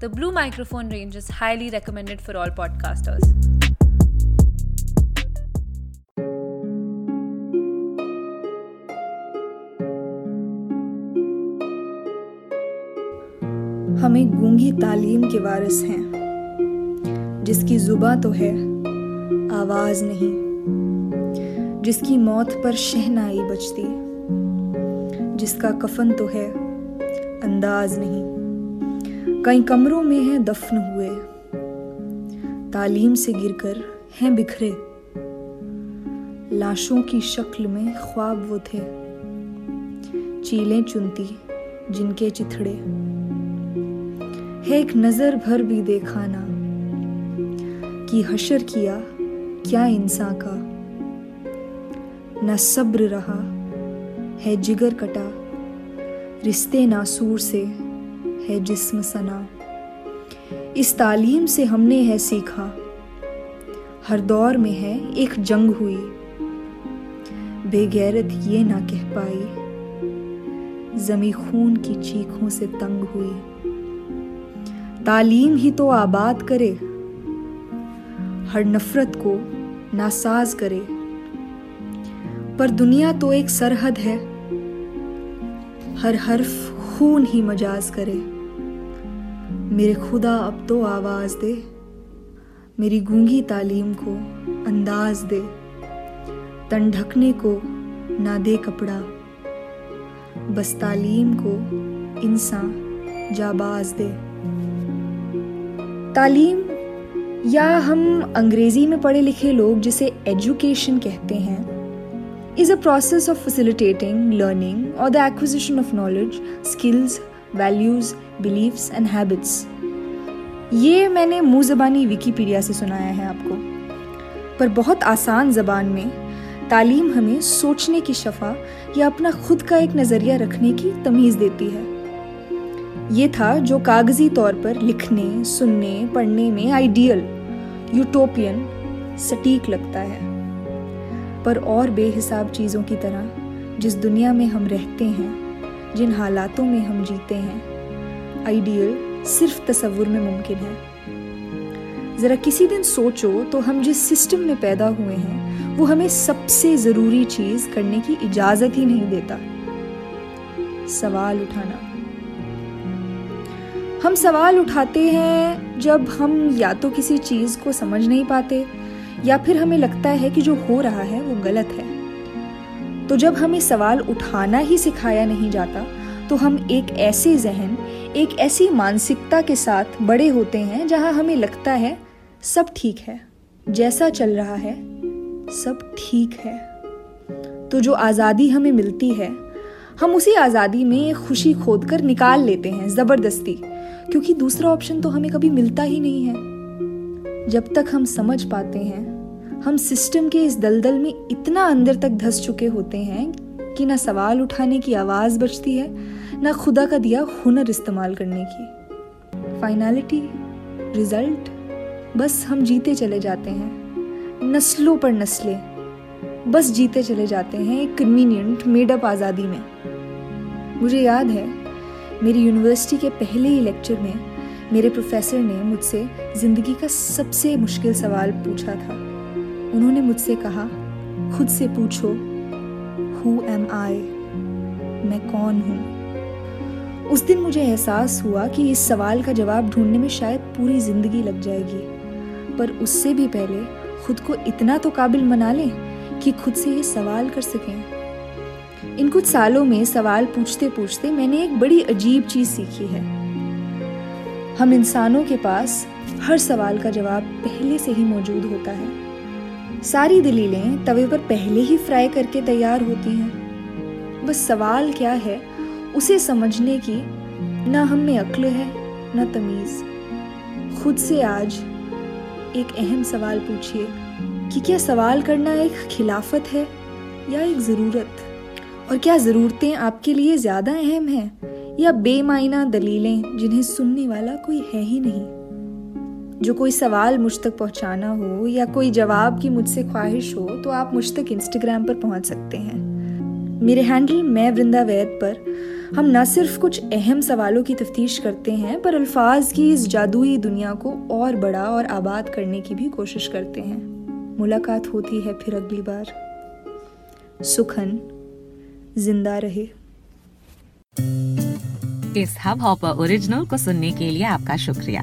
The Blue microphone range is highly recommended for all podcasters. हम एक गूँगी तालीम के वारिस हैं जिसकी जुबा तो है आवाज़ नहीं जिसकी मौत पर शहनाई बचती जिसका कफन तो है अंदाज नहीं कई कमरों में है दफन हुए। तालीम से गिरकर हैं बिखरे। लाशों की शक्ल में ख्वाब वो थे। चीलें चुनती जिनके चिथड़े। है एक नज़र भर भी देखा ना। कि हशर किया क्या इंसान का। न सब्र रहा, है जिगर कटा। रिश्ते नासूर से है जिस्म सना। इस तालीम से हमने है सीखा। हर दौर में है एक जंग हुई। बेगैरत ये ना कह पाई। जमी खून की चीखों से तंग हुई। तालीम ही तो आबाद करे। हर नफरत को नासाज करे। पर दुनिया तो एक सरहद है। हर हर्फ खून ही मजाज करे। मेरे खुदा, अब तो आवाज़ दे। मेरी गूँगी तालीम को अंदाज दे। तन ढकने को ना दे कपड़ा। बस तालीम को इंसान जाबाज दे। तालीम या हम अंग्रेज़ी में पढ़े लिखे लोग जिसे एजुकेशन कहते हैं is a process of facilitating learning और the acquisition of knowledge skills values beliefs and habits ये मैंने मुँह जबानी विकीपीडिया से सुनाया है आपको। पर बहुत आसान जबान में तालीम हमें सोचने की शफा या अपना खुद का एक नज़रिया रखने की तमीज़ देती है। ये था जो कागज़ी तौर पर लिखने, सुनने, पढ़ने में आइडियल यूटोपियन सटीक लगता है। पर और बेहिसाब चीज़ों की तरह जिस दुनिया में हम रहते हैं जिन हालातों में हम जीते हैं। आइडियल सिर्फ़ तस्वुर में मुमकिन है। ज़रा किसी दिन सोचो तो हम जिस सिस्टम में पैदा हुए हैं, वो हमें सबसे ज़रूरी चीज़ करने की इजाज़त ही नहीं देता। सवाल उठाना। हम सवाल उठाते हैं जब हम या तो किसी चीज़ को समझ नहीं पाते, या फिर हमें लगता है कि जो हो रहा है वो गलत है। तो जब हमें सवाल उठाना ही सिखाया नहीं जाता तो हम एक ऐसे जहन, एक ऐसी मानसिकता के साथ बड़े होते हैं जहाँ हमें लगता है, सब ठीक है, जैसा चल रहा है, सब ठीक है। तो जो आज़ादी हमें मिलती है, हम उसी आज़ादी में खुशी खोद कर निकाल लेते हैं, ज़बरदस्ती, क्योंकि दूसरा ऑप्शन तो हमें कभी मिलता ही नहीं है। जब तक हम समझ पाते हैं हम सिस्टम के इस दलदल में इतना अंदर तक धस चुके होते हैं कि ना सवाल उठाने की आवाज़ बचती है, ना खुदा का दिया हुनर इस्तेमाल करने की। फाइनलिटी रिज़ल्ट बस हम जीते चले जाते हैं। नस्लों पर नस्लें, बस जीते चले जाते हैं एक कन्वीनियंट मेडअप आज़ादी में। मुझे याद है, मेरी यूनिवर्सिटी के पहले ही लेक्चर में मेरे प्रोफेसर ने मुझसे ज़िंदगी का सबसे मुश्किल सवाल पूछा था। उन्होंने मुझसे कहा, खुद से पूछो हु एम आई मैं कौन हूँ? उस दिन मुझे एहसास हुआ कि इस सवाल का जवाब ढूँढने में शायद पूरी ज़िंदगी लग जाएगी। पर उससे भी पहले खुद को इतना तो काबिल मना लें कि खुद से ये सवाल कर सकें। इन कुछ सालों में सवाल पूछते पूछते मैंने एक बड़ी अजीब चीज़ सीखी है। हम इंसानों के पास हर सवाल का जवाब पहले से ही मौजूद होता है। सारी दलीलें तवे पर पहले ही फ्राई करके तैयार होती हैं। बस सवाल क्या है? उसे समझने की ना हम में अक्ल है, ना तमीज। खुद से आज एक अहम सवाल पूछिए कि क्या सवाल करना एक खिलाफत है या एक ज़रूरत? और क्या ज़रूरतें आपके लिए ज़्यादा अहम हैं या बेमायना दलीलें जिन्हें सुनने वाला कोई है ही नहीं? जो कोई सवाल मुझ तक पहुंचाना हो या कोई जवाब की मुझसे ख्वाहिश हो तो आप मुझ तक इंस्टाग्राम पर पहुँच सकते हैं। मेरे हैंडल मैं वृंदा वैद पर। हम न सिर्फ़ कुछ अहम सवालों की तफ्तीश करते हैं, पर अल्फाज की इस जादुई दुनिया को और बड़ा और आबाद करने की भी कोशिश करते हैं। मुलाकात होती है फिर अगली बार। सुखन, ज़िंदा रहे। इस हब हॉपर ओरिजिनल को सुनने के लिए आपका शुक्रिया।